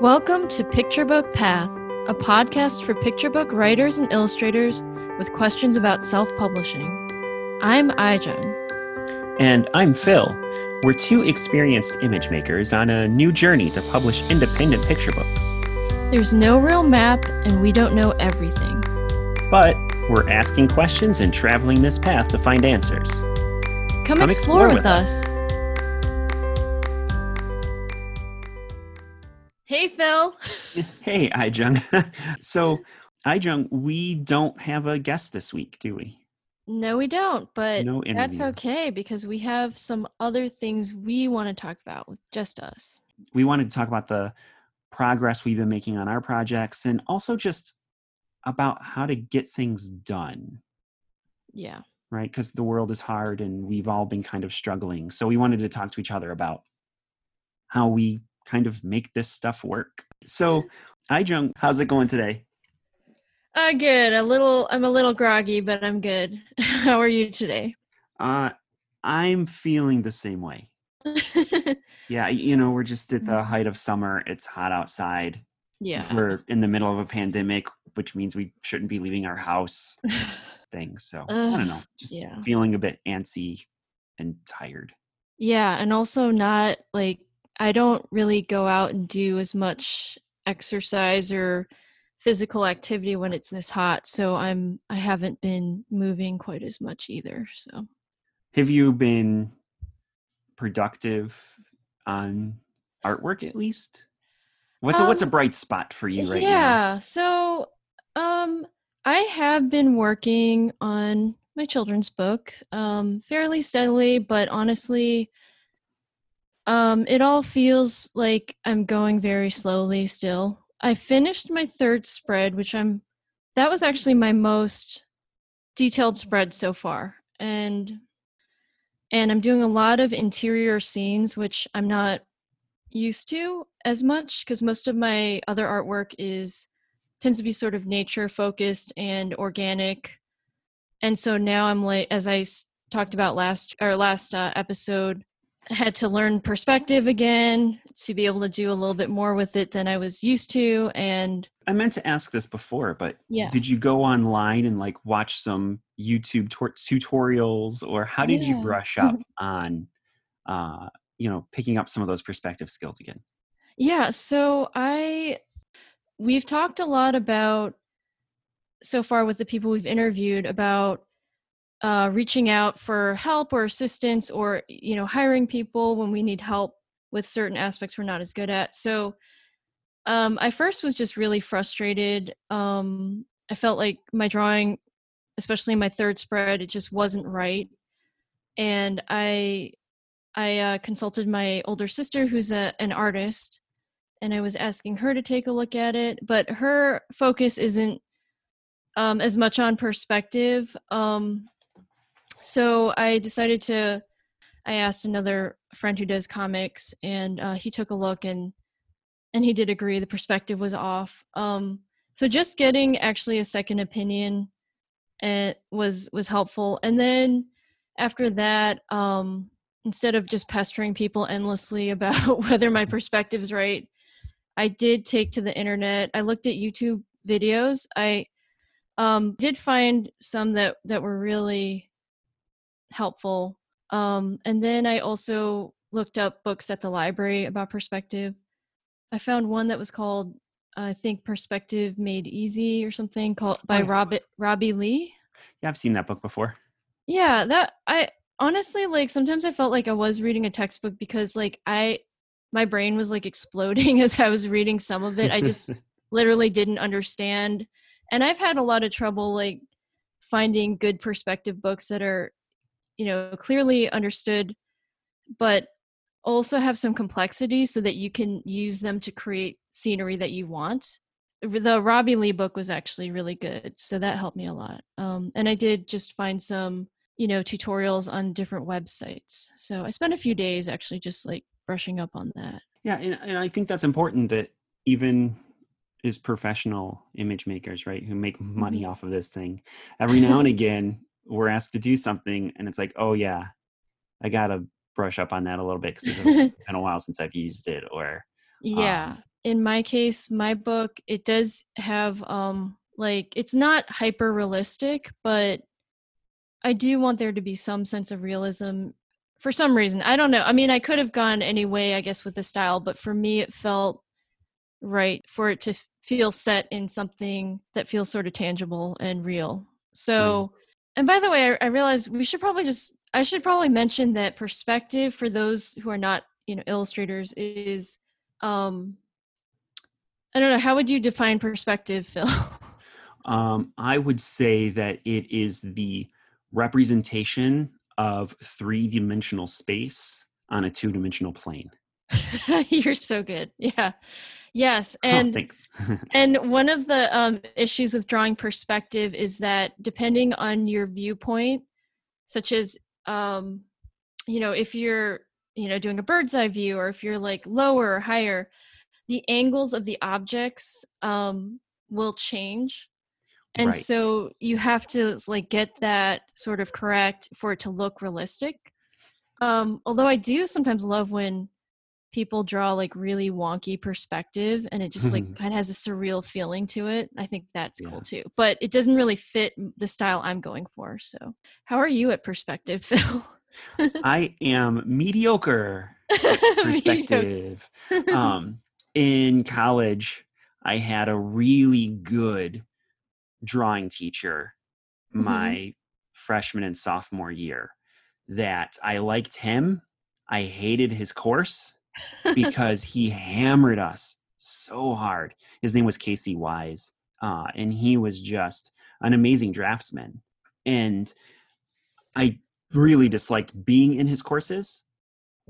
Welcome to Picture Book Path, a podcast for picture book writers and illustrators with questions about self publishing. I'm Aijung. And I'm Phil. We're two experienced image makers on a new journey to publish independent picture books. There's no real map, and we don't know everything. But we're asking questions and traveling this path to find answers. Come, explore, with us. Hey, Phil. Hey, Aijung. so, Aijung, we don't have a guest this week, do we? No, we don't, but No that's okay because we have some other things we want to talk about with just us. We wanted to talk about the progress we've been making on our projects and also just about how to get things done, Yeah. right? Because the world is hard and we've all been kind of struggling. So, we wanted to talk to each other about how we kind of make this stuff work. So, Aijung, how's it going today? Uh, good. A little, I'm a little groggy, but I'm good. How are you today? Uh, I'm feeling the same way. Yeah, you know, we're just at the Mhm. height of summer. It's hot outside. yeah. We're in the middle of a pandemic, which means we shouldn't be leaving our house. Things. So I don't know. Just yeah. feeling a bit antsy and tired. Yeah, and also not like I don't really go out and do as much exercise or physical activity when it's this hot, so I'm I haven't been moving quite as much either. So Have you been productive on artwork at least? What's a, what's a Um, bright spot for you right now? yeah, so um I have been working on my children's book um fairly steadily, but honestly um it all feels like I'm going very slowly still. I finished my third spread, which I'm that was actually my most detailed spread so far. And and I'm doing a lot of interior scenes which I'm not used to as much because most of my other artwork is tends to be sort of nature focused and organic and so now i'm like as i talked about last or last uh, episode had to learn perspective again to be able to do a little bit more with it than i was used to and I meant to ask this before, but Yeah. did you go online and like watch some YouTube tor- tutorials, or how did you brush up on, uh, you know, picking up some of those perspective skills again? Yeah, so I we've talked a lot about so far with the people we've interviewed about uh, reaching out for help or assistance or you know hiring people when we need help with certain aspects we're not as good at. So um, I first was just really frustrated. Um, I felt like my drawing, especially my third spread, it just wasn't right, and I I uh, consulted my older sister who's a, an artist and I was asking her to take a look at it, but her focus isn't um, as much on perspective. Um, so I decided to. I asked another friend who does comics, and uh, he took a look and and he did agree the perspective was off. Um, so just getting actually a second opinion uh, was was helpful, and then after that, um, instead of just pestering people endlessly about whether my perspective's right, I did take to the internet. I looked at YouTube videos. I um, did find some that that were really helpful. Um, and then I also looked up books at the library about perspective. I found one that was called I think Perspective Made Easy or something called by yeah. Robbie Robbie Lee. Yeah, I've seen that book before. Yeah, that I honestly like sometimes I felt like I was reading a textbook because like I my brain was like exploding as I was reading some of it. I just literally didn't understand. And I've had a lot of trouble like finding good perspective books that are, you know, clearly understood but also have some complexity so that you can use them to create scenery that you want. The Robbie Lee book was actually really good, so that helped me a lot. Um, and I did just find some, you know, tutorials on different websites. So I spent a few days actually just like brushing up on that. Yeah, and, and I think that's important that even as professional image makers, right, who make money Mhm. off of this thing, every now and again we're asked to do something, and it's like, oh yeah, I gotta brush up on that a little bit because it's been a while since I've used it, or Yeah. Um, in my case, my book, it does have um like it's not hyper realistic, but I do want there to be some sense of realism for some reason. I don't know. I mean, I could have gone any way, I guess, with the style, but for me, it felt right for it to feel set in something that feels sort of tangible and real. So, and by the way, I, I realized we should probably just, I should probably mention that perspective for those who are not, you know, illustrators is, um, I don't know, how would you define perspective, Phil? Um, I would say that it is the representation of three dimensional space on a two dimensional plane. You're so good. Yeah. Yes. Oh, And thanks. and one of the um, issues with drawing perspective is that depending on your viewpoint, such as um, you know, if you're you know doing a bird's eye view or if you're like lower or higher, the angles of the objects um, will change and Right. so you have to like get that sort of correct for it to look realistic um although i do sometimes love when people draw like really wonky perspective and it just like kind of has a surreal feeling to it i think that's Yeah. cool too but it doesn't really fit the style i'm going for so how are you at perspective phil I am mediocre Mediocre. perspective. um, in college, I had a really good drawing teacher Mhm. my freshman and sophomore year that I liked him. I hated his course because he hammered us so hard. His name was Casey Wise, uh, and he was just an amazing draftsman. And I really disliked being in his courses.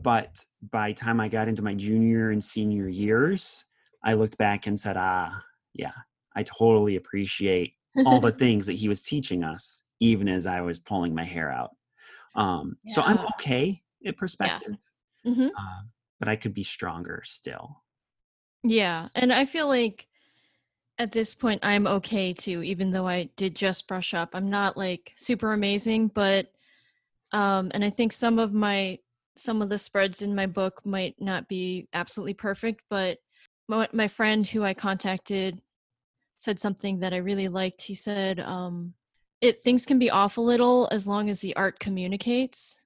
But by the time I got into my junior and senior years, I looked back and said, ah, yeah, I totally appreciate all the things that he was teaching us, even as I was pulling my hair out. Um, So I'm okay at perspective, Mhm. uh, but I could be stronger still. Yeah, and I feel like at this point I'm okay too, even though I did just brush up. I'm not like super amazing, but um and I think some of my some of the spreads in my book might not be absolutely perfect, but my, my friend who I contacted said something that I really liked. He said um it things can be off a little as long as the art communicates.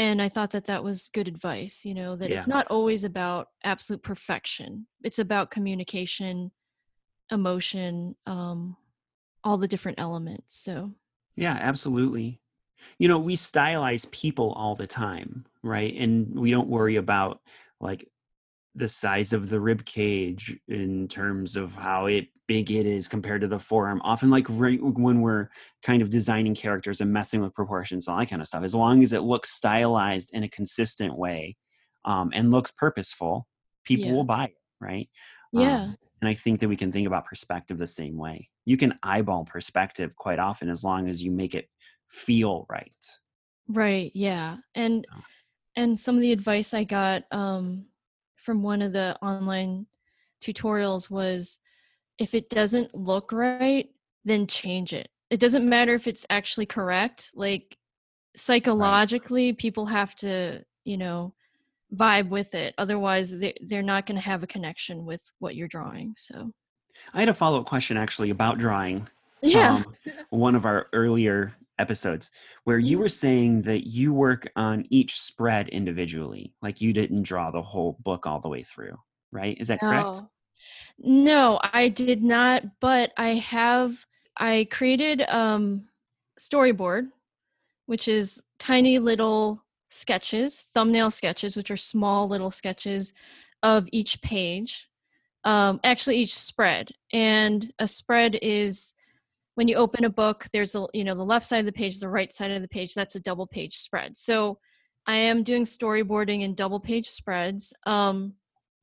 And I thought that that was good advice, you know, that it's not always about absolute perfection. It's about communication, emotion, um, all the different elements. So, Yeah, absolutely. You know, we stylize people all the time, right? And we don't worry about like the size of the rib cage in terms of how it big it is compared to the forearm. Often, like right when we're kind of designing characters and messing with proportions, all that kind of stuff. As long as it looks stylized in a consistent way um, and looks purposeful, people Yeah. will buy it, right? Um, yeah. and I think that we can think about perspective the same way. You can eyeball perspective quite often as long as you make it feel right. Right. Yeah. And So, and some of the advice I got um, from one of the online tutorials was if it doesn't look right, then change it. It doesn't matter if it's actually correct. Like psychologically, people have to, you know, vibe with it. Otherwise, they, they're not going to have a connection with what you're drawing. So, I had a follow up question actually about drawing yeah. one of our earlier episodes where you Mhm. were saying that you work on each spread individually. Like you didn't draw the whole book all the way through, right? Is that correct? No. No, I did not, but I have I created um storyboard, which is tiny little sketches, thumbnail sketches, which are small little sketches of each page. Um actually each spread. And a spread is when you open a book, there's a you know the left side of the page, the right side of the page, that's a double page spread. So I am doing storyboarding in double page spreads. Um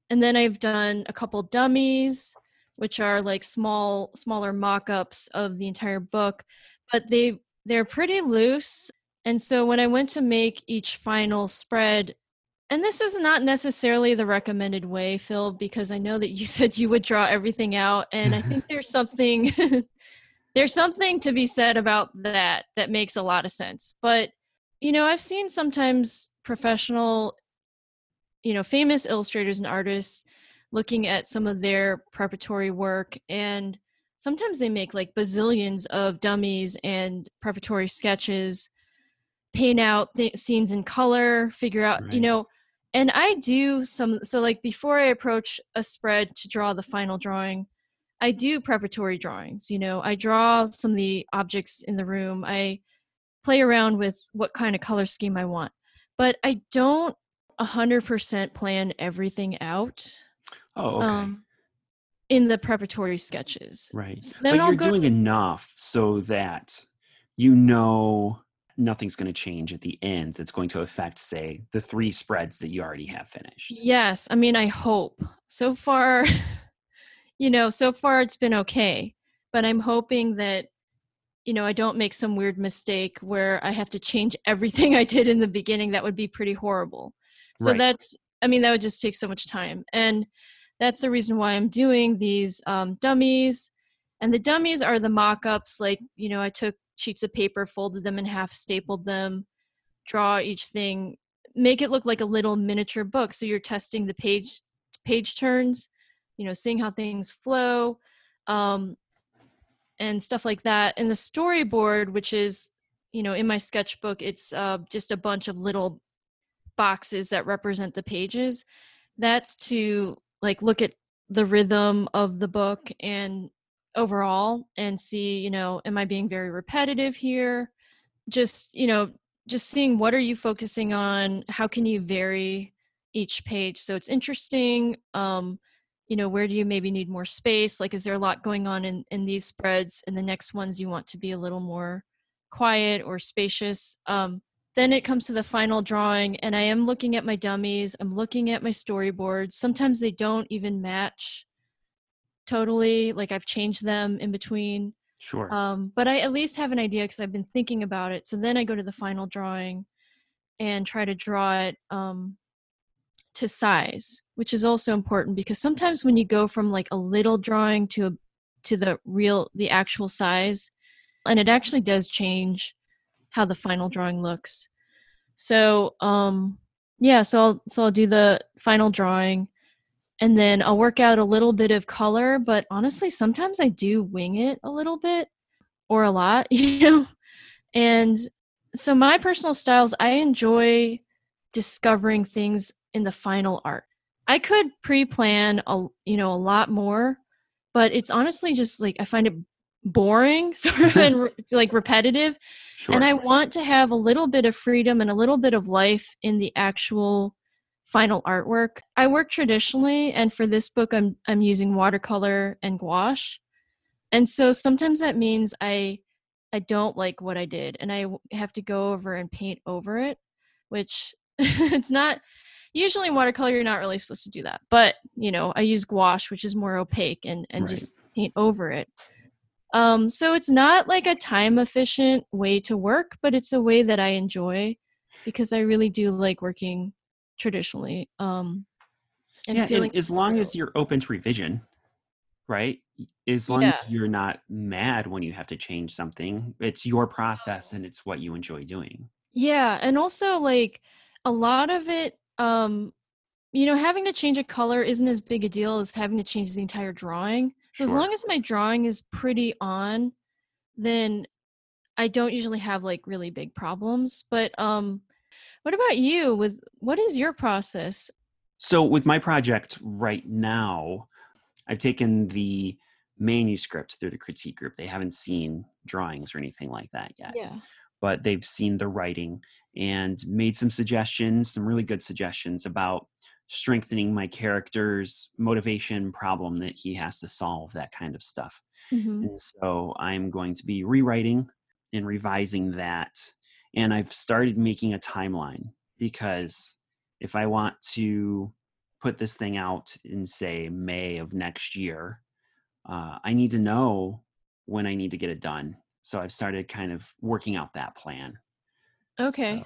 and then I've done a couple dummies, which are like small, smaller mock-ups of the entire book, but they they're pretty loose. And so when I went to make each final spread, and this is not necessarily the recommended way, Phil, because I know that you said you would draw everything out, and I think there's something there's something to be said about that that makes a lot of sense. But you know, I've seen sometimes professional you know famous illustrators and artists looking at some of their preparatory work and sometimes they make like bazillions of dummies and preparatory sketches paint out the scenes in color figure out Right. you know and i do some so like before i approach a spread to draw the final drawing i do preparatory drawings you know i draw some of the objects in the room i play around with what kind of color scheme i want but i don't 100% plan everything out Oh, okay. um, in the preparatory sketches right. so But I'll you're doing enough so that you know nothing's going to change at the end that's going to affect, say, the three spreads that you already have finished. Yes, I mean, I hope. So far, you know, so far it's been okay, but I'm hoping that, you know, I don't make some weird mistake where I have to change everything I did in the beginning. That would be pretty horrible. So Right. that's, I mean, that would just take so much time. And that's the reason why I'm doing these um, dummies. And the dummies are the mock ups. Like, you know, I took sheets of paper, folded them in half, stapled them, draw each thing make it look like a little miniature book so you're testing the page page turns you know seeing how things flow um and stuff like that. And the storyboard which is you know in my sketchbook it's uh, just a bunch of little boxes that represent the pages. That's to like look at the rhythm of the book and overall and see you know am i being very repetitive here? Just you know just seeing what are you focusing on? How can you vary each page? So it's interesting um you know where do you maybe need more space like is there a lot going on in in these spreads and the next ones you want to be a little more quiet or spacious um then it comes to the final drawing and i am looking at my dummies i'm looking at my storyboards sometimes they don't even match totally like i've changed them in between Sure. um, but I at least have an idea because I've been thinking about it. So then I go to the final drawing and try to draw it um, to size, which is also important because sometimes when you go from like a little drawing to a to the real the actual size, and it actually does change how the final drawing looks. So um, yeah, so I'll so I'll do the final drawing and then I'll work out a little bit of color, but honestly, sometimes I do wing it a little bit or a lot, you know. And so my personal styles, I enjoy discovering things in the final art. I could pre-plan a you know a lot more, but it's honestly just like I find it boring, sort of, and re- like repetitive. sure. And I want to have a little bit of freedom and a little bit of life in the actual final artwork. I work traditionally and for this book I'm I'm using watercolor and gouache. And so sometimes that means I I don't like what I did and i have to go over and paint over it, which it's not usually in watercolor you're not really supposed to do that. But, you know, I use gouache which is more opaque and and Right. just paint over it. Um, so it's not like a time efficient way to work, but it's a way that I enjoy because I really do like working traditionally. Um, and yeah, and as long as you're open to revision, right? As long as you're not mad when you have to change something, it's your process and it's what you enjoy doing. yeah, and also like a lot of it, um, you know, having to change a color isn't as big a deal as having to change the entire drawing. So as long as my drawing is pretty on, then I don't usually have like really big problems. But um, what about you? With what is your process? So with my project right now, I've taken the manuscript through the critique group. They haven't seen drawings or anything like that yet. Yeah. but they've seen the writing and made some suggestions, some really good suggestions about strengthening my character's motivation problem that he has to solve, that kind of stuff. hmm And so I'm going to be rewriting and revising that. And I've started making a timeline because if I want to put this thing out in, say, May of next year, uh, I need to know when I need to get it done. So I've started kind of working out that plan. Okay. So,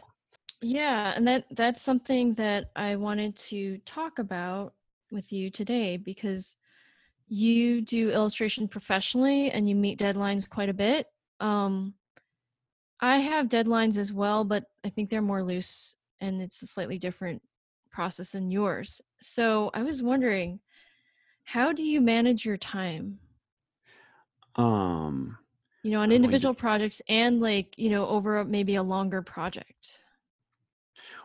Yeah, and that that's something that I wanted to talk about with you today because you do illustration professionally and you meet deadlines quite a bit. Um, I have deadlines as well, but I think they're more loose and it's a slightly different process than yours. So I was wondering, how do you manage your time? Um, You know, on individual projects and like, you know, over maybe a longer project.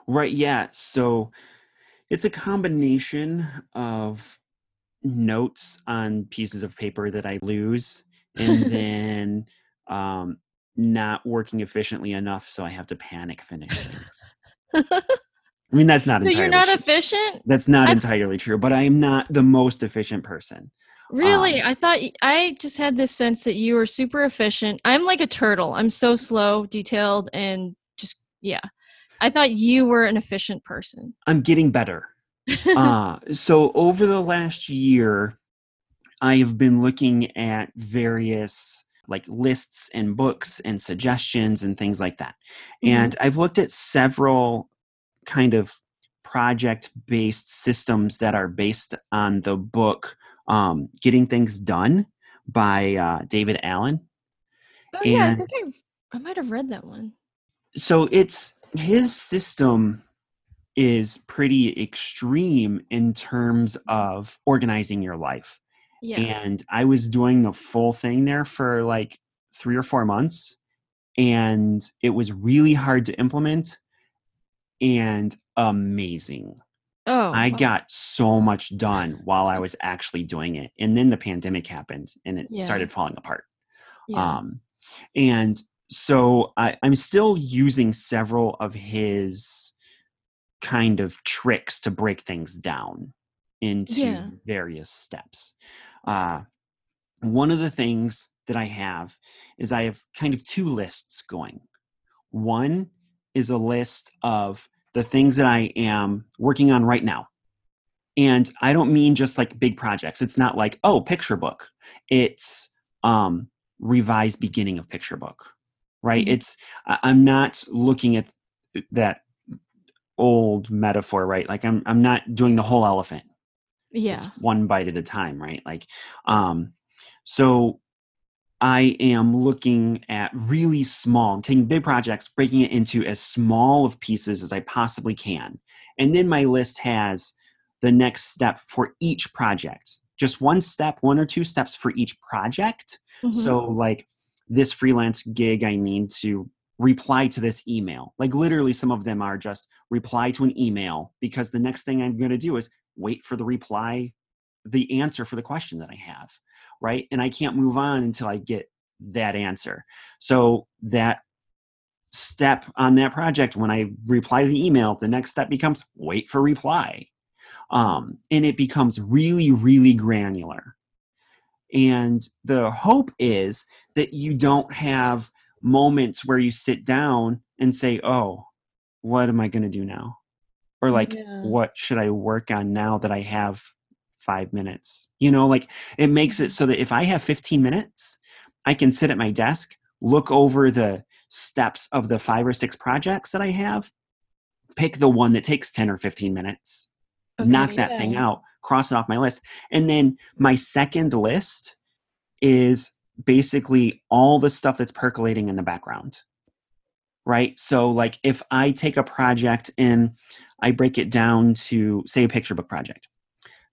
Right, yeah. So it's a combination of notes on pieces of paper that I lose and then um not working efficiently enough so I have to panic finish things. I mean that's not So entirely you're not true. efficient? That's not I- entirely true, but I am not the most efficient person. Really? Um, I thought I just had this sense that you were super efficient. I'm like a turtle. I'm so slow, detailed, and just yeah. I thought you were an efficient person. I'm getting better. uh, so over the last year, I have been looking at various like lists and books and suggestions and things like that. Mhm. And I've looked at several kind of project based systems that are based on the book um, Getting Things Done by uh, David Allen. oh yeah, I think I I might have read that one. so it's his system is pretty extreme in terms of organizing your life Yeah. and i was doing the full thing there for like three or four months and it was really hard to implement and amazing oh, i got so much done while i was actually doing it and then the pandemic happened and it Yeah. started falling apart yeah. um, and so I, I'm still using several of his kind of tricks to break things down into Yeah. various steps. Uh, one of the things that I have is I have kind of two lists going. One is a list of the things that I am working on right now. And I don't mean just like big projects. It's not like, oh, picture book. It's um revised beginning of picture book right Mhm. it's i'm not looking at that old metaphor right like i'm i'm not doing the whole elephant yeah. it's one bite at a time right like um so i am looking at really small i'm taking big projects breaking it into as small of pieces as i possibly can. And then my list has the next step for each project. Just one step one or two steps for each project. Mhm. so like this freelance gig i need to reply to this email. Like literally some of them are just reply to an email because the next thing i'm going to do is wait for the reply the answer for the question that i have right? And i can't move on until i get that answer. So that step on that project when i reply to the email the next step becomes wait for reply. Um, and it becomes really really granular. And the hope is that you don't have moments where you sit down and say oh what am i going to do now? Or like Yeah. what should i work on now that i have five minutes you know like it makes it mm-hmm. so that if i have 15 minutes i can sit at my desk look over the steps of the five or six projects that i have pick the one that takes 10 or 15 minutes knock Okay, that thing out cross it off my list. And then my second list is basically all the stuff that's percolating in the background right? So like if i take a project and i break it down to say a picture book project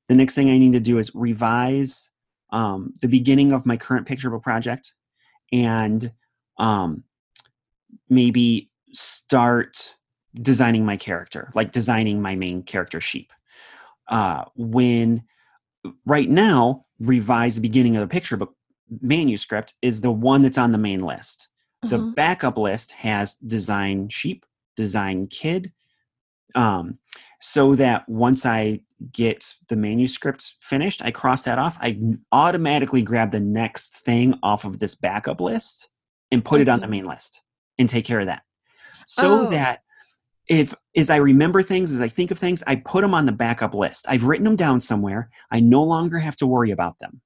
the next thing i need to do is revise um, the beginning of my current picture book project and um, maybe start designing my character like designing my main character sheep uh, when right now revise the beginning of the picture book manuscript is the one that's on the main list the Uh-huh. backup list has design sheep design kid um, so that once i get the manuscript finished i cross that off i automatically grab the next thing off of this backup list and put it on the main list and take care of that. So Oh. that if as i remember things as i think of things i put them on the backup list. I've written them down somewhere. I no longer have to worry about them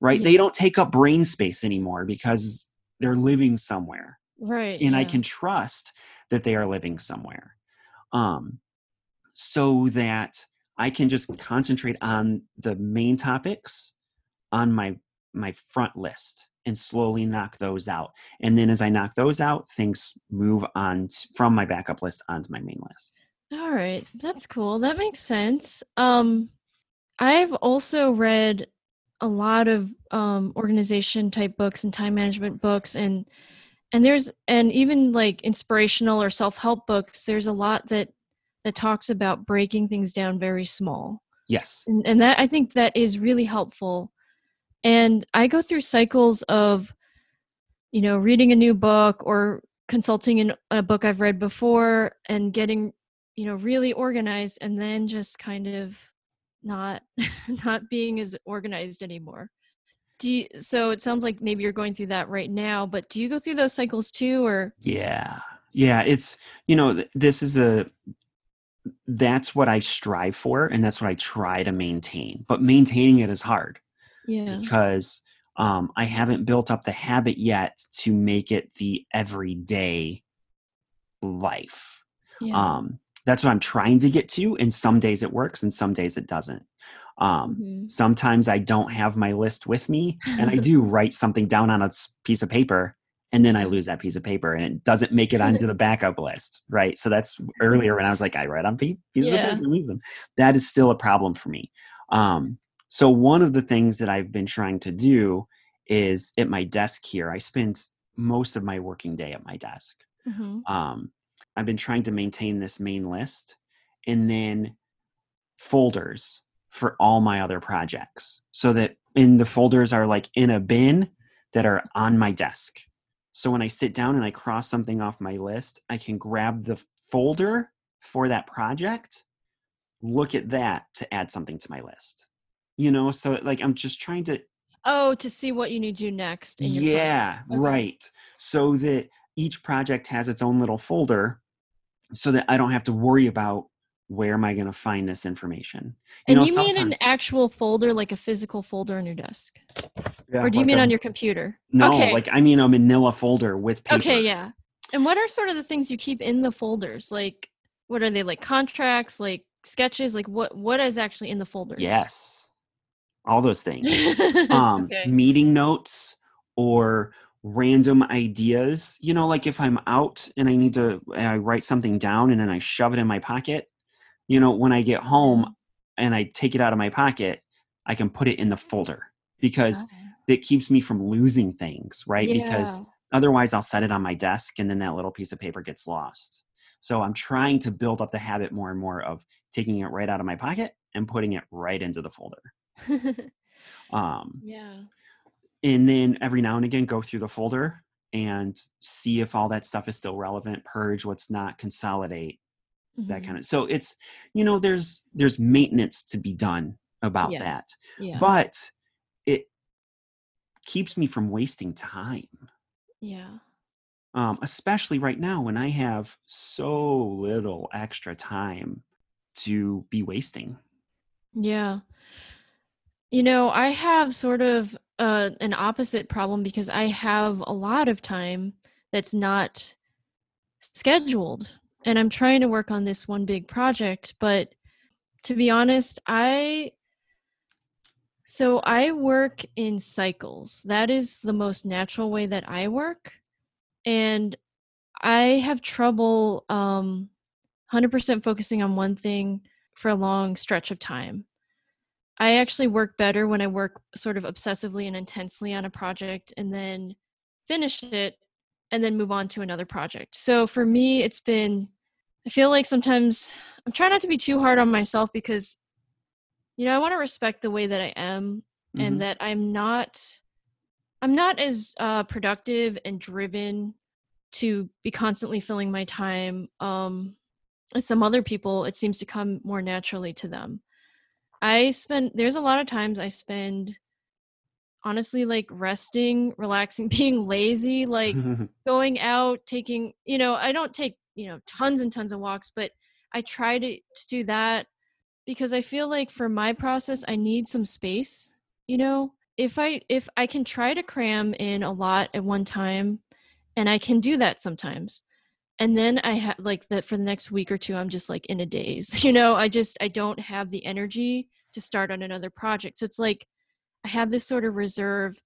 right? Yeah. they don't take up brain space anymore because they're living somewhere. Right. and i can trust that they are living somewhere um so that i can just concentrate on the main topics on my my front list and slowly knock those out and then as i knock those out things move on from my backup list onto my main list All right, that's cool. That makes sense. Um, I've also read a lot of um, organization type books and time management books and and there's and even like inspirational or self-help books there's a lot that that talks about breaking things down very small. Yes. and, and that i think that is really helpful. And i go through cycles of you know reading a new book or consulting in a book i've read before and getting you know really organized and then just kind of not not being as organized anymore do you so it sounds like maybe you're going through that right now but do you go through those cycles too or Yeah. Yeah, it's you know, this is a that's what I strive for and that's what I try to maintain. But maintaining it is hard yeah because um I haven't built up the habit yet to make it the everyday life. yeah Um that's what I'm trying to get to and some days it works and some days it doesn't. Um Mhm. sometimes I don't have my list with me and I do write something down on a piece of paper and then I lose that piece of paper and it doesn't make it onto the backup list, right? So that's earlier when I was like, I write on pieces Yeah. of paper and lose them. That is still a problem for me. Um, so one of the things that I've been trying to do is at my desk here, I spend most of my working day at my desk Mhm. um, I've been trying to maintain this main list and then folders for all my other projects so that in the folders are like in a bin that are on my desk. So when I sit down and I cross something off my list, I can grab the folder for that project, look at that to add something to my list. You know, so like I'm just trying to oh to see what you need to do next yeah, Okay. right. So that each project has its own little folder so that I don't have to worry about where am I going to find this information. and know, you mean an actual folder like a physical folder on your desk Yeah, or do you like mean a- on your computer No, okay like I mean a manila folder with paper. okay yeah and what are sort of the things you keep in the folders like what are they like contracts like sketches like what what is actually in the folders Yes. All those things. um okay. meeting notes or random ideas you know like if i'm out and i need to i write something down and then i shove it in my pocket you know when i get home and i take it out of my pocket i can put it in the folder because it keeps me from losing things right? Because otherwise i'll set it on my desk and then that little piece of paper gets lost. So i'm trying to build up the habit more and more of taking it right out of my pocket and putting it right into the folder. Um yeah. and then every now and again go through the folder and see if all that stuff is still relevant purge what's not consolidate that Mhm. kind of so it's you know there's there's maintenance to be done about Yeah. that yeah but it keeps me from wasting time yeah um, especially right now when i have so little extra time to be wasting Yeah. You know, I have sort of uh, an opposite problem because I have a lot of time that's not scheduled. And I'm trying to work on this one big project. But to be honest, I. So I work in cycles. That is the most natural way that I work. And I have trouble um, 100% focusing on one thing for a long stretch of time. I actually work better when I work sort of obsessively and intensely on a project and then finish it and then move on to another project. So for me, it's been, I feel like sometimes I'm trying not to be too hard on myself because, you know, I want to respect the way that I am Mhm. and that I'm not, I'm not as uh, productive and driven to be constantly filling my time um, as some other people. It seems to come more naturally to them. I spend there's a lot of times I spend honestly like resting, relaxing, being lazy, like going out, taking, you know, I don't take, you know, tons and tons of walks, but I try to, to do that because I feel like for my process I need some space, you know. If I if I can try to cram in a lot at one time and I can do that sometimes. And then I have like that for the next week or two I'm just like in a daze. You know, I just I don't have the energy to start on another project. So it's like I have this sort of reserve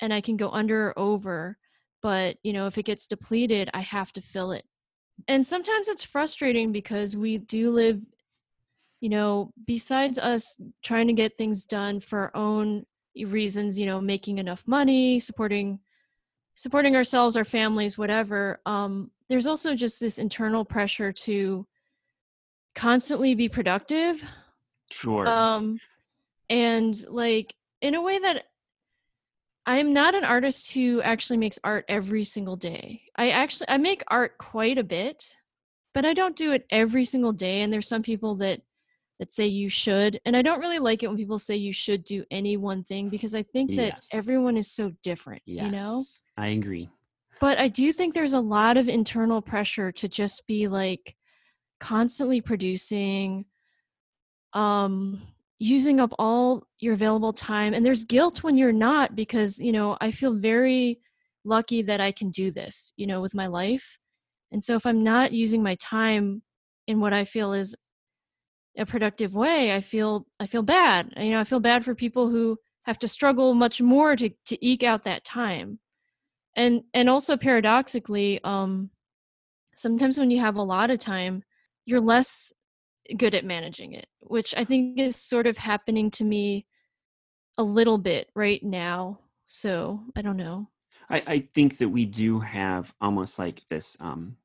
and I can go under or over, but you know, if it gets depleted, I have to fill it. And sometimes it's frustrating because we do live you know, besides us trying to get things done for our own reasons, you know, making enough money, supporting supporting ourselves, our families, whatever, um, there's also just this internal pressure to constantly be productive. Sure. Um, and like in a way that I'm not an artist who actually makes art every single day. I actually I make art quite a bit, but I don't do it every single day. And there's some people that that say you should, and I don't really like it when people say you should do any one thing because I think that Yes. everyone is so different. yes. You know. I agree. But I do think there's a lot of internal pressure to just be like constantly producing, um, using up all your available time. And there's guilt when you're not because, you know, I feel very lucky that I can do this, you know, with my life. And so if I'm not using my time in what I feel is a productive way, I feel I feel bad. You know, I feel bad for people who have to struggle much more to to eke out that time and and also paradoxically um sometimes when you have a lot of time you're less good at managing it which i think is sort of happening to me a little bit right now so i don't know I, I think that we do have almost like this um,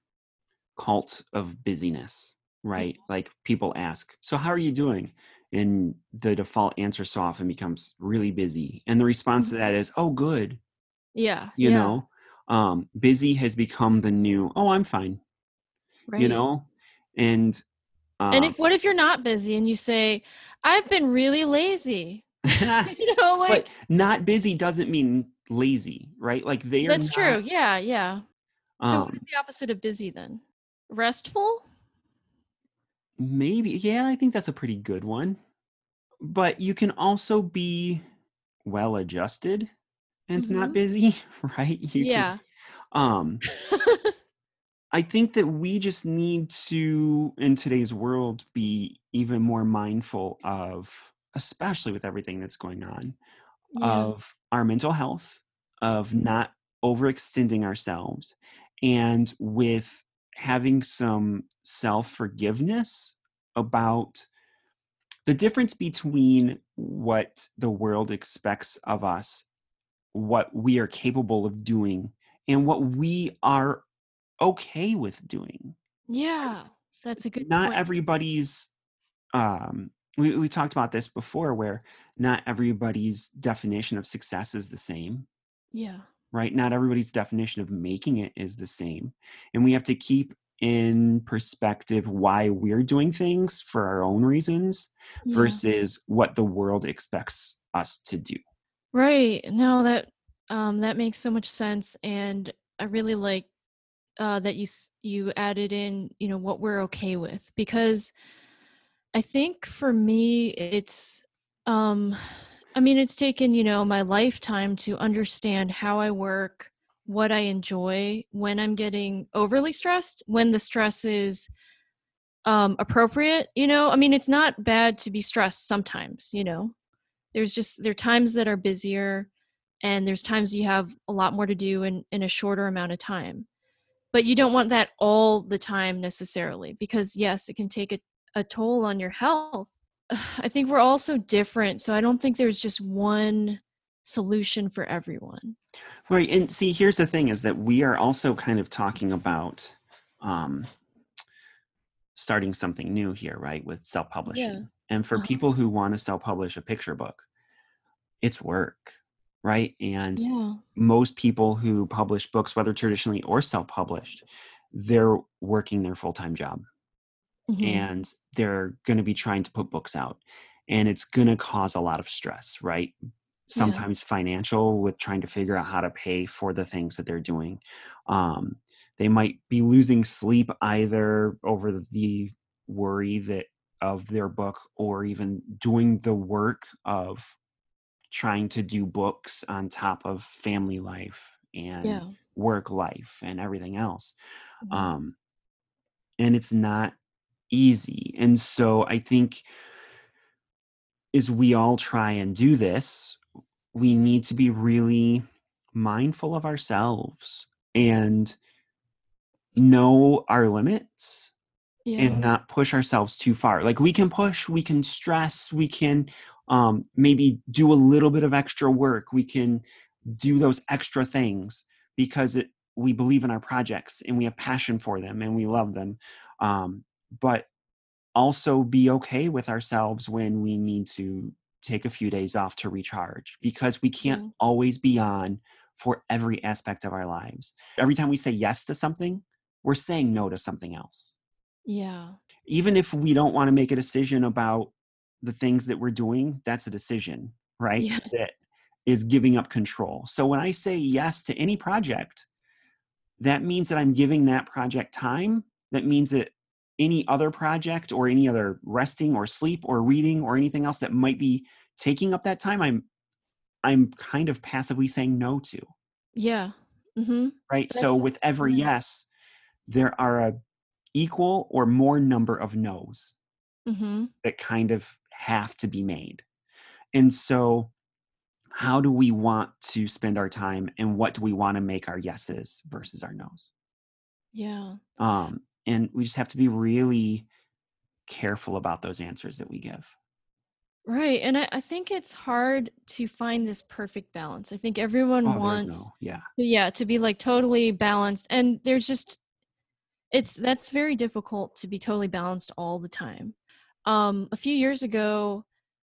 cult of busyness, right? Like people ask, "So how are you doing?" And the default answer so often becomes really busy, and the response to that is, "Oh, good." yeah You yeah, know, um, busy has become the new. Oh, I'm fine. right. You know, and and um, if what if you're not busy and you say i've been really lazy you know like but not busy doesn't mean lazy, right? Like they are. that's not, true yeah yeah so what Um, is the opposite of busy then restful Maybe, yeah, I think that's a pretty good one. But you can also be well adjusted and not Mhm. busy, right? You yeah can, um, I think that we just need to, in today's world, be even more mindful of, especially with everything that's going on, yeah of our mental health, of Mhm. not overextending ourselves, and with having some self forgiveness about the difference between what the world expects of us, what we are capable of doing, and what we are okay with doing. Yeah, that's a good Not point. everybody's um we, we talked about this before where not everybody's definition of success is the same Yeah. right not everybody's definition of making it is the same and we have to keep in perspective why we're doing things for our own reasons Yeah. versus what the world expects us to do Right. No, that um that makes so much sense and I really like uh that you you added in, you know, what we're okay with because I think for me it's um I mean it's taken, you know, my lifetime to understand how I work, what I enjoy when I'm getting overly stressed, when the stress is um appropriate, you know? I mean it's not bad to be stressed sometimes, you know. There's just there are times that are busier and there's times you have a lot more to do in in a shorter amount of time. But you don't want that all the time necessarily because yes, it can take a, a toll on your health. I think we're all so different, so I don't think there's just one solution for everyone. right and see here's the thing is that we are also kind of talking about um starting something new here right with self-publishing and for Uh-huh. people who want to self-publish a picture book it's work right and Yeah. most people who publish books whether traditionally or self-published they're working their full-time job Mhm. and they're going to be trying to put books out and it's going to cause a lot of stress right sometimes financial with trying to figure out how to pay for the things that they're doing um, they might be losing sleep either over the worry that of their book or even doing the work of trying to do books on top of family life and Yeah. work life and everything else Mhm. um, and it's not easy and so i think as we all try and do this we need to be really mindful of ourselves and know our limits Yeah. and not push ourselves too far. Like we can push, we can stress, we can um, maybe do a little bit of extra work, we can do those extra things because it, we believe in our projects and we have passion for them and we love them. Um, but also be okay with ourselves when we need to take a few days off to recharge because we can't Yeah. always be on for every aspect of our lives. Every time we say yes to something, we're saying no to something else. Yeah. Even if we don't want to make a decision about the things that we're doing, that's a decision, right? Yeah. That is giving up control. So when I say yes to any project, that means that I'm giving that project time. That means that any other project or any other resting or sleep or reading or anything else that might be taking up that time, I'm I'm kind of passively saying no to Yeah. Mm-hmm. right so with every yes there are a equal or more number of no's Mm-hmm. that kind of have to be made and so how do we want to spend our time and what do we want to make our yeses versus our no's Yeah. um and we just have to be really careful about those answers that we give Right. And I, I think it's hard to find this perfect balance. I think everyone oh wants no yeah to- yeah, to be like totally balanced. And there's just it's that's very difficult to be totally balanced all the time. Um a few years ago,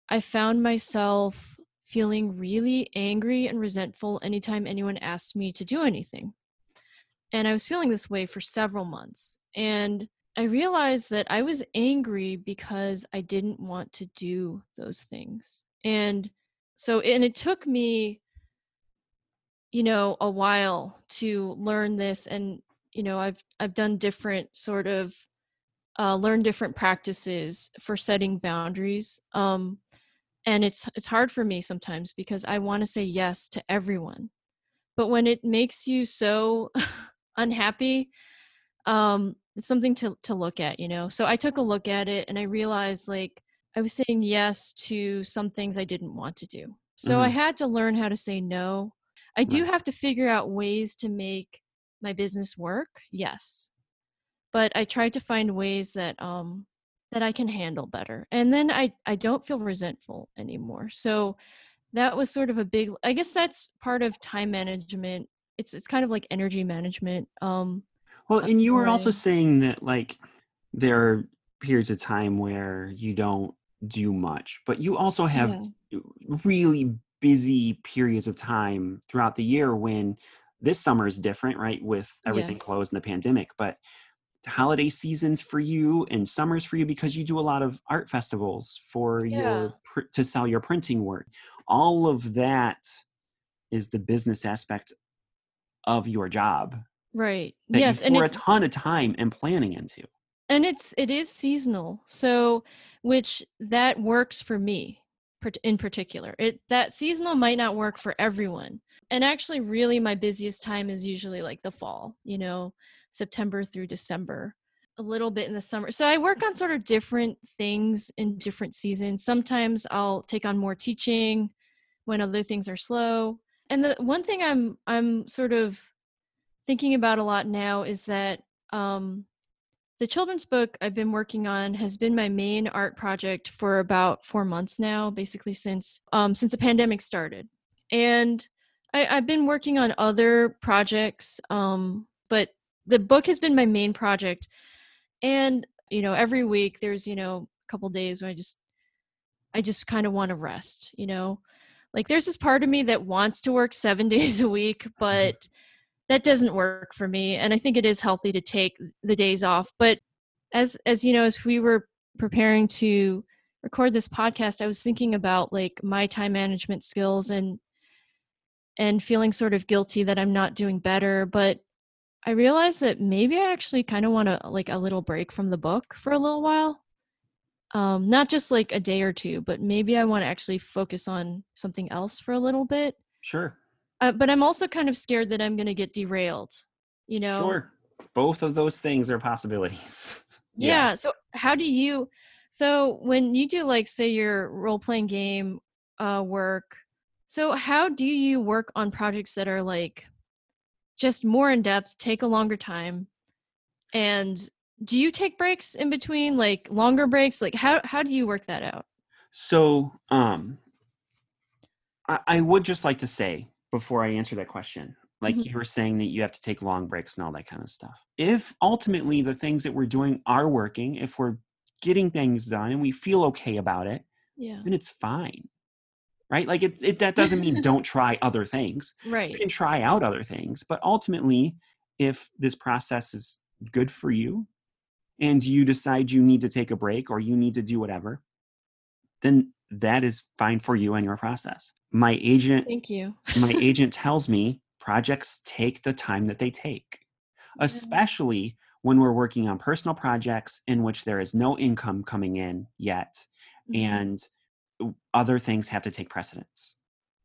I found myself feeling really angry and resentful anytime anyone asked me to do anything. And I was feeling this way for several months. And I realized that I was angry because I didn't want to do those things. And so, and it took me, you know, a while to learn this. And, you know, I've, I've done different sort of, uh, learn different practices for setting boundaries. Um, and it's, it's hard for me sometimes because I want to say yes to everyone. But when it makes you so unhappy, um it's something to to look at you know so i took a look at it and i realized like i was saying yes to some things i didn't want to do so i Mhm. had to learn how to say no i do have to figure out ways to make my business work yes but i tried to find ways that um that i can handle better and then i i don't feel resentful anymore so that was sort of a big i guess that's part of time management it's it's kind of like energy management um Well, and you were also saying that like there are periods of time where you don't do much, but you also have yeah. really busy periods of time throughout the year when this summer is different, right? With everything Yes. closed in the pandemic, but holiday seasons for you and summers for you because you do a lot of art festivals for Yeah. your pr- to sell your printing work. All of that is the business aspect of your job Right. Yes, and a ton of time and planning into. and it's it is seasonal. So which that works for me in particular. It that seasonal might not work for everyone. And actually really my busiest time is usually like the fall, you know, September through December. A little bit in the summer. So I work on sort of different things in different seasons. Sometimes I'll take on more teaching when other things are slow. And the one thing I'm I'm sort of thinking about a lot now is that um, the children's book I've been working on has been my main art project for about four months now, basically since um, since the pandemic started. And I, I've been working on other projects, um, but the book has been my main project. And you know, every week there's you know a couple days when I just I just kind of want to rest. You know, like there's this part of me that wants to work seven days a week, but that doesn't work for me and i think it is healthy to take the days off but as as you know as we were preparing to record this podcast i was thinking about like my time management skills and and feeling sort of guilty that i'm not doing better but i realized that maybe i actually kind of want to like a little break from the book for a little while um not just like a day or two but maybe i want to actually focus on something else for a little bit Sure. Uh, but I'm also kind of scared that I'm going to get derailed. You know? Sure. Both of those things are possibilities. Yeah. So how do you? So when you do like say your role playing game uh, work, so how do you work on projects that are like just more in depth, take a longer time, and do you take breaks in between, like longer breaks? Like how how do you work that out? So, um, I, I would just like to say before I answer that question, like Mhm. you were saying that you have to take long breaks and all that kind of stuff. If ultimately the things that we're doing are working, if we're getting things done and we feel okay about it, Yeah. then it's fine. Right? Like it, it that doesn't mean don't try other things. Right. You can try out other things, but ultimately, if this process is good for you and you decide you need to take a break or you need to do whatever, then that is fine for you and your process. My agent Thank you. my agent tells me projects take the time that they take, especially when we're working on personal projects in which there is no income coming in yet Mhm. and other things have to take precedence,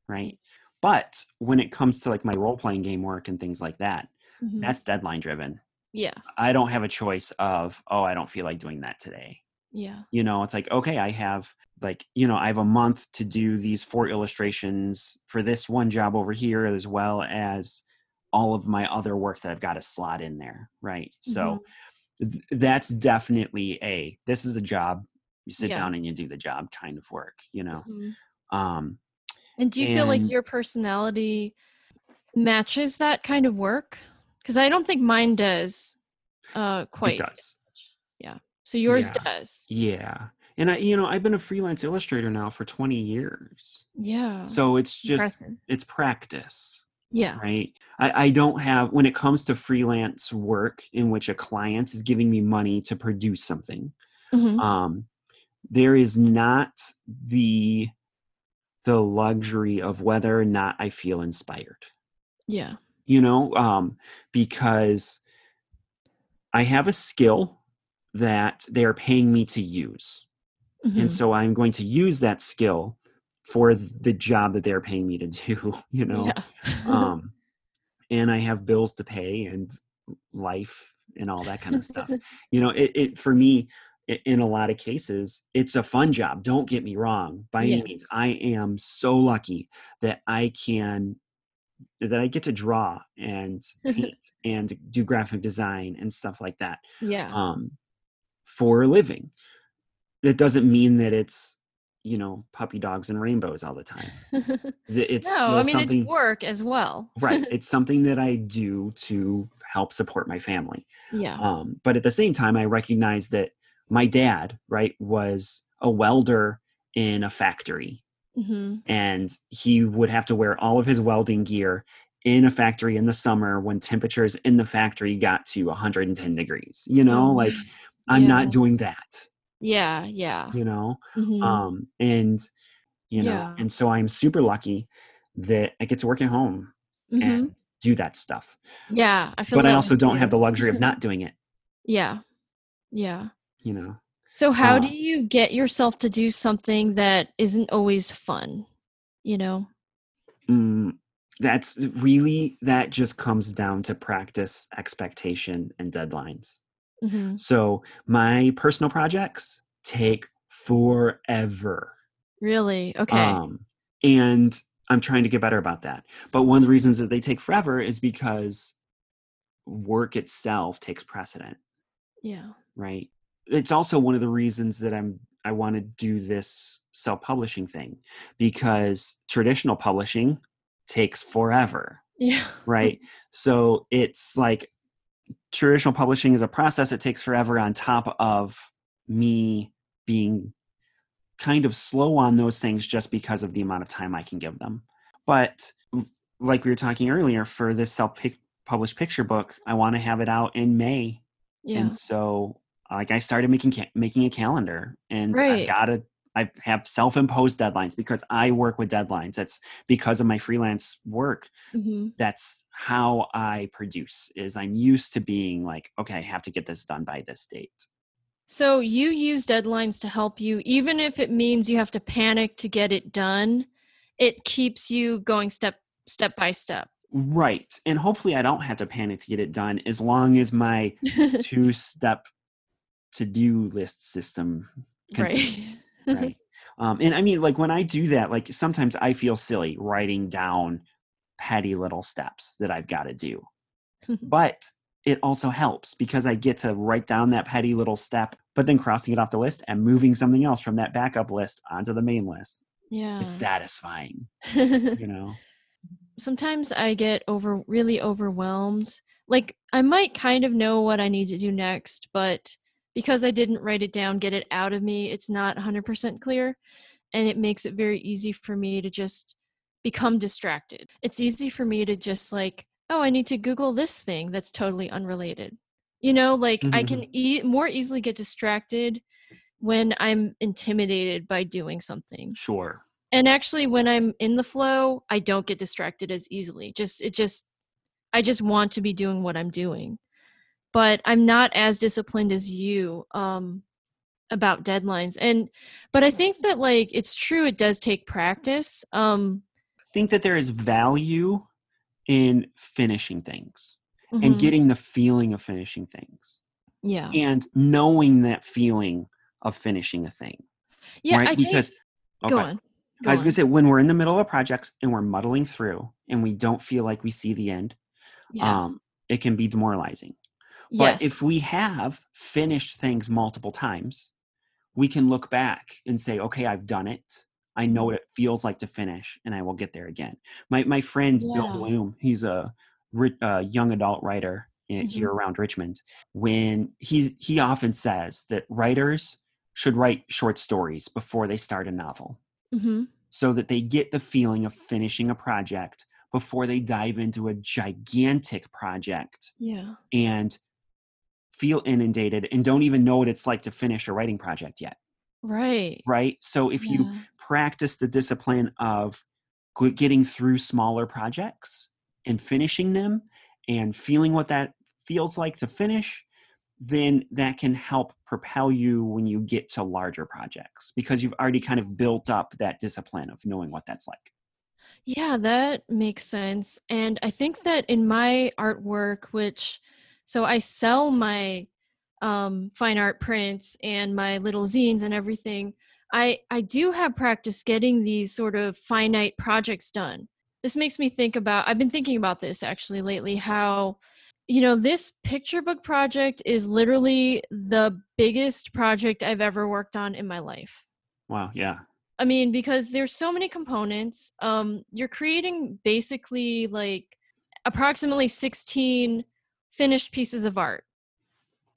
right? But when it comes to like my role playing game work and things like that, Mhm. that's deadline driven. yeah. I don't have a choice of, oh, I don't feel like doing that today Yeah. you know it's like okay i have like you know i have a month to do these four illustrations for this one job over here as well as all of my other work that i've got to slot in there right so th- that's definitely a this is a job you sit Yeah. down and you do the job kind of work you know Mhm. um And do you feel like your personality matches that kind of work? Because I don't think mine does. Uh, quite. it does So yours Yeah. does. yeah and i you know i've been a freelance illustrator now for 20 years Yeah. so it's just Impressive. it's practice Yeah. right I, I don't have when it comes to freelance work in which a client is giving me money to produce something Mhm. um there is not the the luxury of whether or not i feel inspired Yeah. you know um because i have a skill that they're paying me to use Mhm. and so i'm going to use that skill for the job that they're paying me to do you know Yeah. um and i have bills to pay and life and all that kind of stuff you know it, it for me i- in a lot of cases it's a fun job don't get me wrong by Yeah. any means i am so lucky that i can that i get to draw and paint and do graphic design and stuff like that yeah. um for a living. It doesn't mean that it's you know puppy dogs and rainbows all the time. It's no, still I mean it's work as well. right. It's something that i do to help support my family. Yeah. um, but at the same time i recognize that my dad right was a welder in a factory. Hmm and he would have to wear all of his welding gear in a factory in the summer when temperatures in the factory got to 110 degrees you know? Like i'm Yeah. not doing that Yeah. Yeah. you know Mhm. um and you know Yeah. and so i'm super lucky that i get to work at home Mhm. and do that stuff Yeah. I feel. but i also don't have the luxury of not doing it Yeah. Yeah. you know So how do Uh, you get yourself to do something that isn't always fun? You know? mm, that's really that just comes down to practice expectation and deadlines hmm so my personal projects take forever Really? Okay. um and i'm trying to get better about that but one of the reasons that they take forever is because work itself takes precedent yeah. right it's also one of the reasons that i'm i want to do this self-publishing thing because traditional publishing takes forever Yeah. right so it's like traditional publishing is a process It takes forever on top of me being kind of slow on those things just because of the amount of time i can give them. But like we were talking earlier for this self-published picture book i want to have it out in may. Yeah. and so like i started making ca- making a calendar and i've got to i have self-imposed deadlines because i work with deadlines that's because of my freelance work hmm that's how i produce is i'm used to being like okay i have to get this done by this date So you use deadlines to help you, even if it means you have to panic to get it done. It keeps you going step step by step. right and hopefully i don't have to panic to get it done as long as my two step to do list system continues right. right um, and i mean like when i do that like sometimes i feel silly writing down petty little steps that i've got to do but it also helps because I get to write down that petty little step, but then crossing it off the list and moving something else from that backup list onto the main list. Yeah. It's satisfying, you know. Sometimes I get over really overwhelmed. Like I might kind of know what I need to do next, but because I didn't write it down, get it out of me, it's not 100% clear and it makes it very easy for me to just become distracted. It's easy for me to just like, oh, I need to Google this thing that's totally unrelated. You know, like I can mm-hmm. e- more easily get distracted when I'm intimidated by doing something. Sure. And actually when I'm in the flow, I don't get distracted as easily. Just it just I just want to be doing what I'm doing. But I'm not as disciplined as you um about deadlines. And but I think that like it's true it does take practice. Um think that there is value in finishing things mhm. and getting the feeling of finishing things yeah. and knowing that feeling of finishing a thing. Yeah, right? I think because go okay. on. I was Go going to say when we're in the middle of projects and we're muddling through and we don't feel like we see the end, Yeah. um, it can be demoralizing. Yes. But if we have finished things multiple times, we can look back and say, okay, I've done it. I know Mm-hmm. what it feels like to finish, and I will get there again. My my friend Bill Blume, he's a ri- uh, young adult writer in, here Mm-hmm. around Richmond. When he's he often says that writers should write short stories before they start a novel, Mhm. so that they get the feeling of finishing a project before they dive into a gigantic project Yeah. and feel inundated and don't even know what it's like to finish a writing project yet Right. right so if you practice the discipline of getting through smaller projects and finishing them and feeling what that feels like to finish then that can help propel you when you get to larger projects because you've already kind of built up that discipline of knowing what that's like Yeah, that makes sense. And I think that in my artwork, which so I sell my um, fine art prints and my little zines and everything, I I do have practice getting these sort of finite projects done. This makes me think about I've been thinking about this actually lately how you know this picture book project is literally the biggest project I've ever worked on in my life. wow yeah I mean, because there's so many components. Um, you're creating basically like approximately 16 finished pieces of art.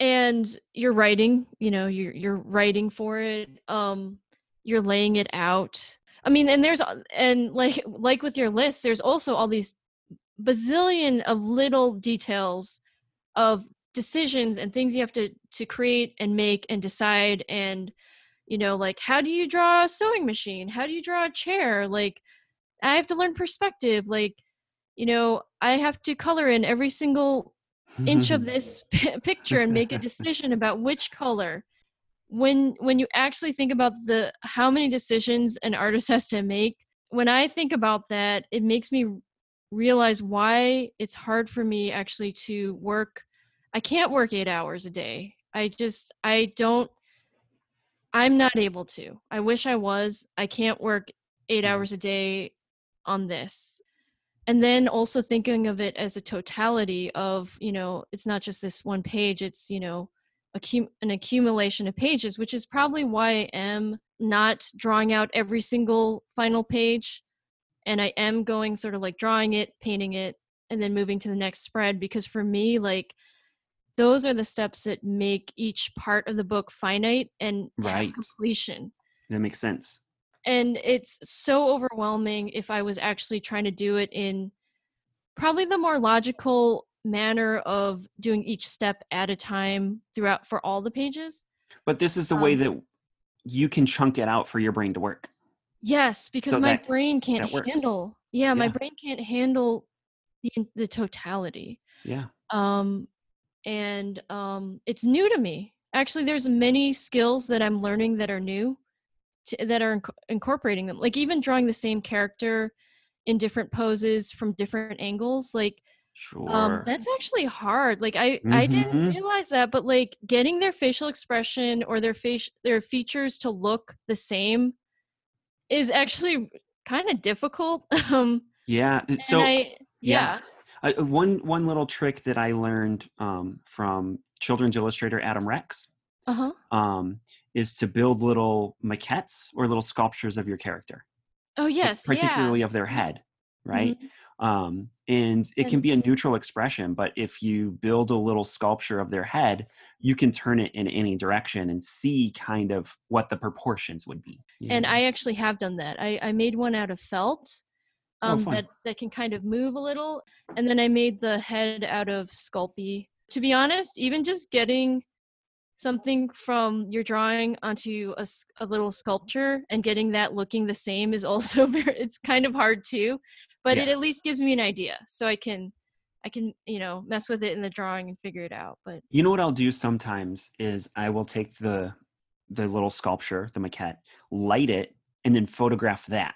And you're writing, you know, you're you're writing for it. Um, you're laying it out. I mean, and there's and like like with your list, there's also all these bazillion of little details of decisions and things you have to to create and make and decide and you know like how do you draw a sewing machine how do you draw a chair like i have to learn perspective like you know i have to color in every single inch of this pi- picture and make a decision about which color. When when you actually think about the how many decisions an artist has to make when i think about that it makes me realize why it's hard for me actually to work. I can't work 8 hours a day. I just i don't i'm not able to. I wish i was. I can't work 8 Mhm. hours a day on this and then also thinking of it as a totality of you know it's not just this one page it's you know accum- an accumulation of pages which is probably why i am not drawing out every single final page. And i am going sort of like drawing it painting it and then moving to the next spread because for me like those are the steps that make each part of the book finite and Right. completion. That makes sense and it's so overwhelming if i was actually trying to do it in probably the more logical manner of doing each step at a time throughout for all the pages. But this is the way Um, that you can chunk it out for your brain to work. Yes because So my that- brain can't handle yeah my brain can't handle the the totality. Yeah. Um and um it's new to me. Actually there's many skills that i'm learning that are new to, that are inc- incorporating them like even drawing the same character in different poses from different angles like sure um that's actually hard like i i didn't Mhm. realize that but like getting their facial expression or their face their features to look the same is actually kind of difficult um yeah so I, yeah. yeah uh, one one little trick that I learned um, from children's illustrator Adam Rex Uh-huh. um, is to build little maquettes or little sculptures of your character, Oh, yes. particularly of their head, right? Mhm. Um, and it can be a neutral expression, but if you build a little sculpture of their head, you can turn it in any direction and see kind of what the proportions would be. And Yeah. I actually have done that. I, I made one out of felt Oh, um, fun. that, that can kind of move a little. And then I made the head out of Sculpey. To be honest, even just getting something from your drawing onto a little sculpture and getting that looking the same is also very, it's kind of hard too. But Yeah. it at least gives me an idea. So I can, I can, you know, mess with it in the drawing and figure it out. But You know what I'll do sometimes is I will take the the little sculpture, the maquette, light it, and then photograph that.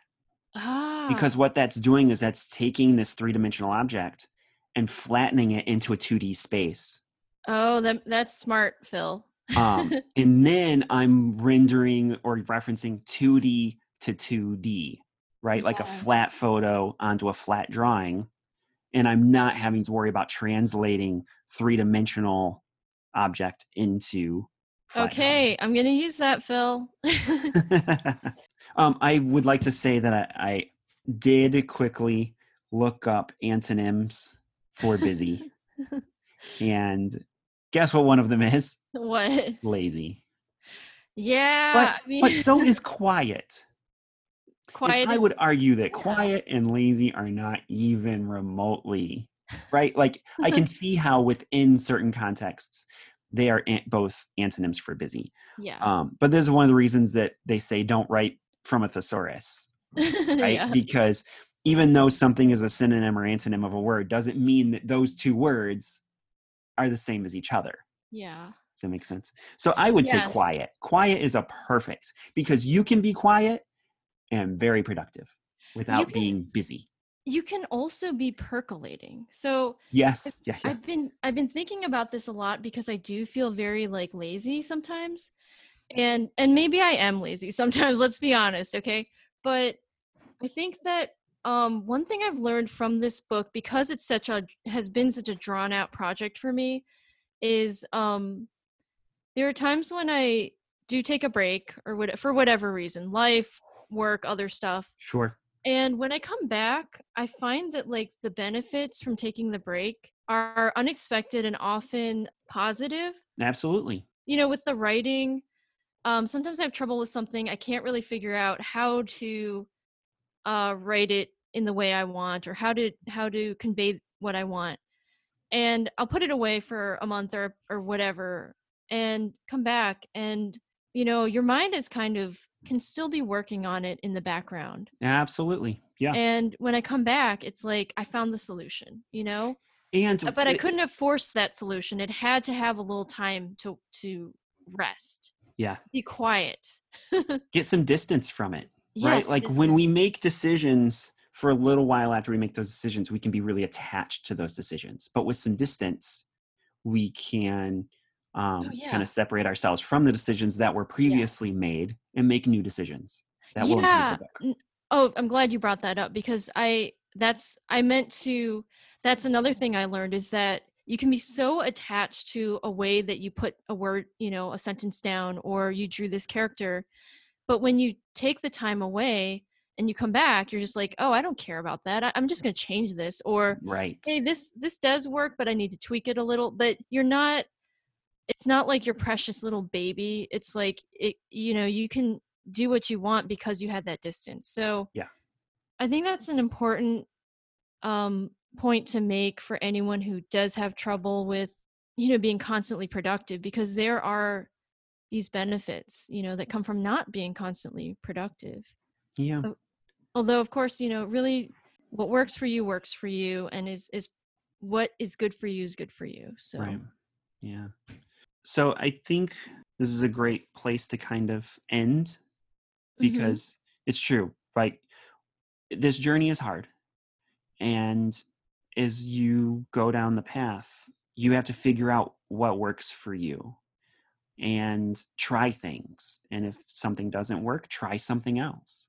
ah, Because what that's doing is that's taking this three dimensional object and flattening it into a 2D space. Oh, that, that's smart, Phil. Um, and then I'm rendering or referencing 2D to 2D, right? Like a flat photo onto a flat drawing. And I'm not having to worry about translating three dimensional object into flat drawing. Okay, I'm gonna use that, Phil. um, I would like to say that I, I did quickly look up antonyms for busy, and guess what one of them is? what? Lazy. Yeah, But, I mean, but so is quiet. And quiet. I is- would argue that yeah. quiet and lazy are not even remotely right. Like I can see how within certain contexts they are an- both antonyms for busy. yeah, Um, but this is one of the reasons that they say don't write from a thesaurus, right? yeah, Because even though something is a synonym or antonym of a word, doesn't mean that those two words are the same as each other. yeah. Does that make sense? So I would Yes. say quiet. Quiet is a perfect because you can be quiet and very productive without can- being busy. You can also be percolating. So Yes. Yeah. yeah. I've been I've been thinking about this a lot because I do feel very like lazy sometimes. And and maybe I am lazy sometimes, let's be honest, okay? But I think that um one thing I've learned from this book because it's such a has been such a drawn out project for me is um there are times when I do take a break or what for whatever reason, life, work, other stuff. Sure. And when I come back, I find that like the benefits from taking the break are unexpected and often positive. Absolutely. You know, with the writing, um, sometimes I have trouble with something. I can't really figure out how to uh, write it in the way I want or how to how to convey what I want. And I'll put it away for a month or or whatever and come back and you know, your mind is kind of can still be working on it in the background. Absolutely. Yeah. And when I come back, it's like I found the solution, you know? And Uh, But I couldn't have forced that solution. It had to have a little time to to rest. Yeah. Be quiet. get some distance from it. Yes, right? Like when we make decisions for a little while after we make those decisions, we can be really attached to those decisions. But with some distance, we can um, Oh, yeah. kind of separate ourselves from the decisions that were previously made and make new decisions that yeah. Oh, I'm glad you brought that up because I that's I meant to that's another thing I learned is that you can be so attached to a way that you put a word, you know, a sentence down or you drew this character. But when you take the time away and you come back, you're just like, "Oh, I don't care about that. I, I'm just going to change this." Or Right. hey this this does work but i need to tweak it a little but you're not it's not like your precious little baby it's like it you know you can do what you want because you had that distance so Yeah. i think that's an important um point to make for anyone who does have trouble with you know being constantly productive because there are these benefits you know that come from not being constantly productive Yeah. although of course you know really what works for you works for you and is is what is good for you is good for you so Right. Yeah. So I think this is a great place to kind of end Mhm. because it's true right this journey is hard and as you go down the path you have to figure out what works for you and try things and if something doesn't work try something else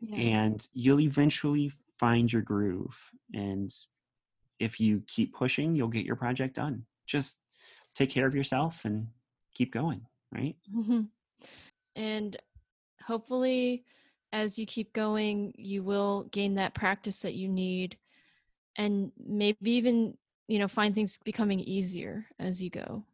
yeah. and you'll eventually find your groove and if you keep pushing, you'll get your project done. Just take care of yourself and keep going, right? Mhm. And hopefully, as you keep going, you will gain that practice that you need and maybe even, you know, find things becoming easier as you go.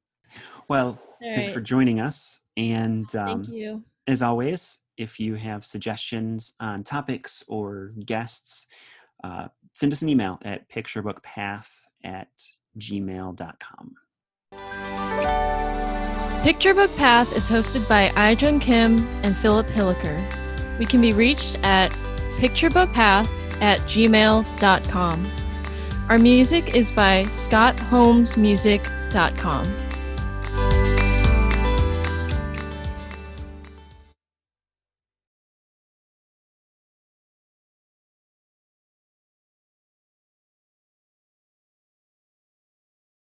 Well, All thanks for joining us. And Thank um, you. as always, if you have suggestions on topics or guests, uh, send us an email at picturebookpath at gmail.com. Picture Book Path is hosted by Aijung Kim and Philip Hilliker. We can be reached at picturebookpath at gmail.com. Our music is by scottholmesmusic.com.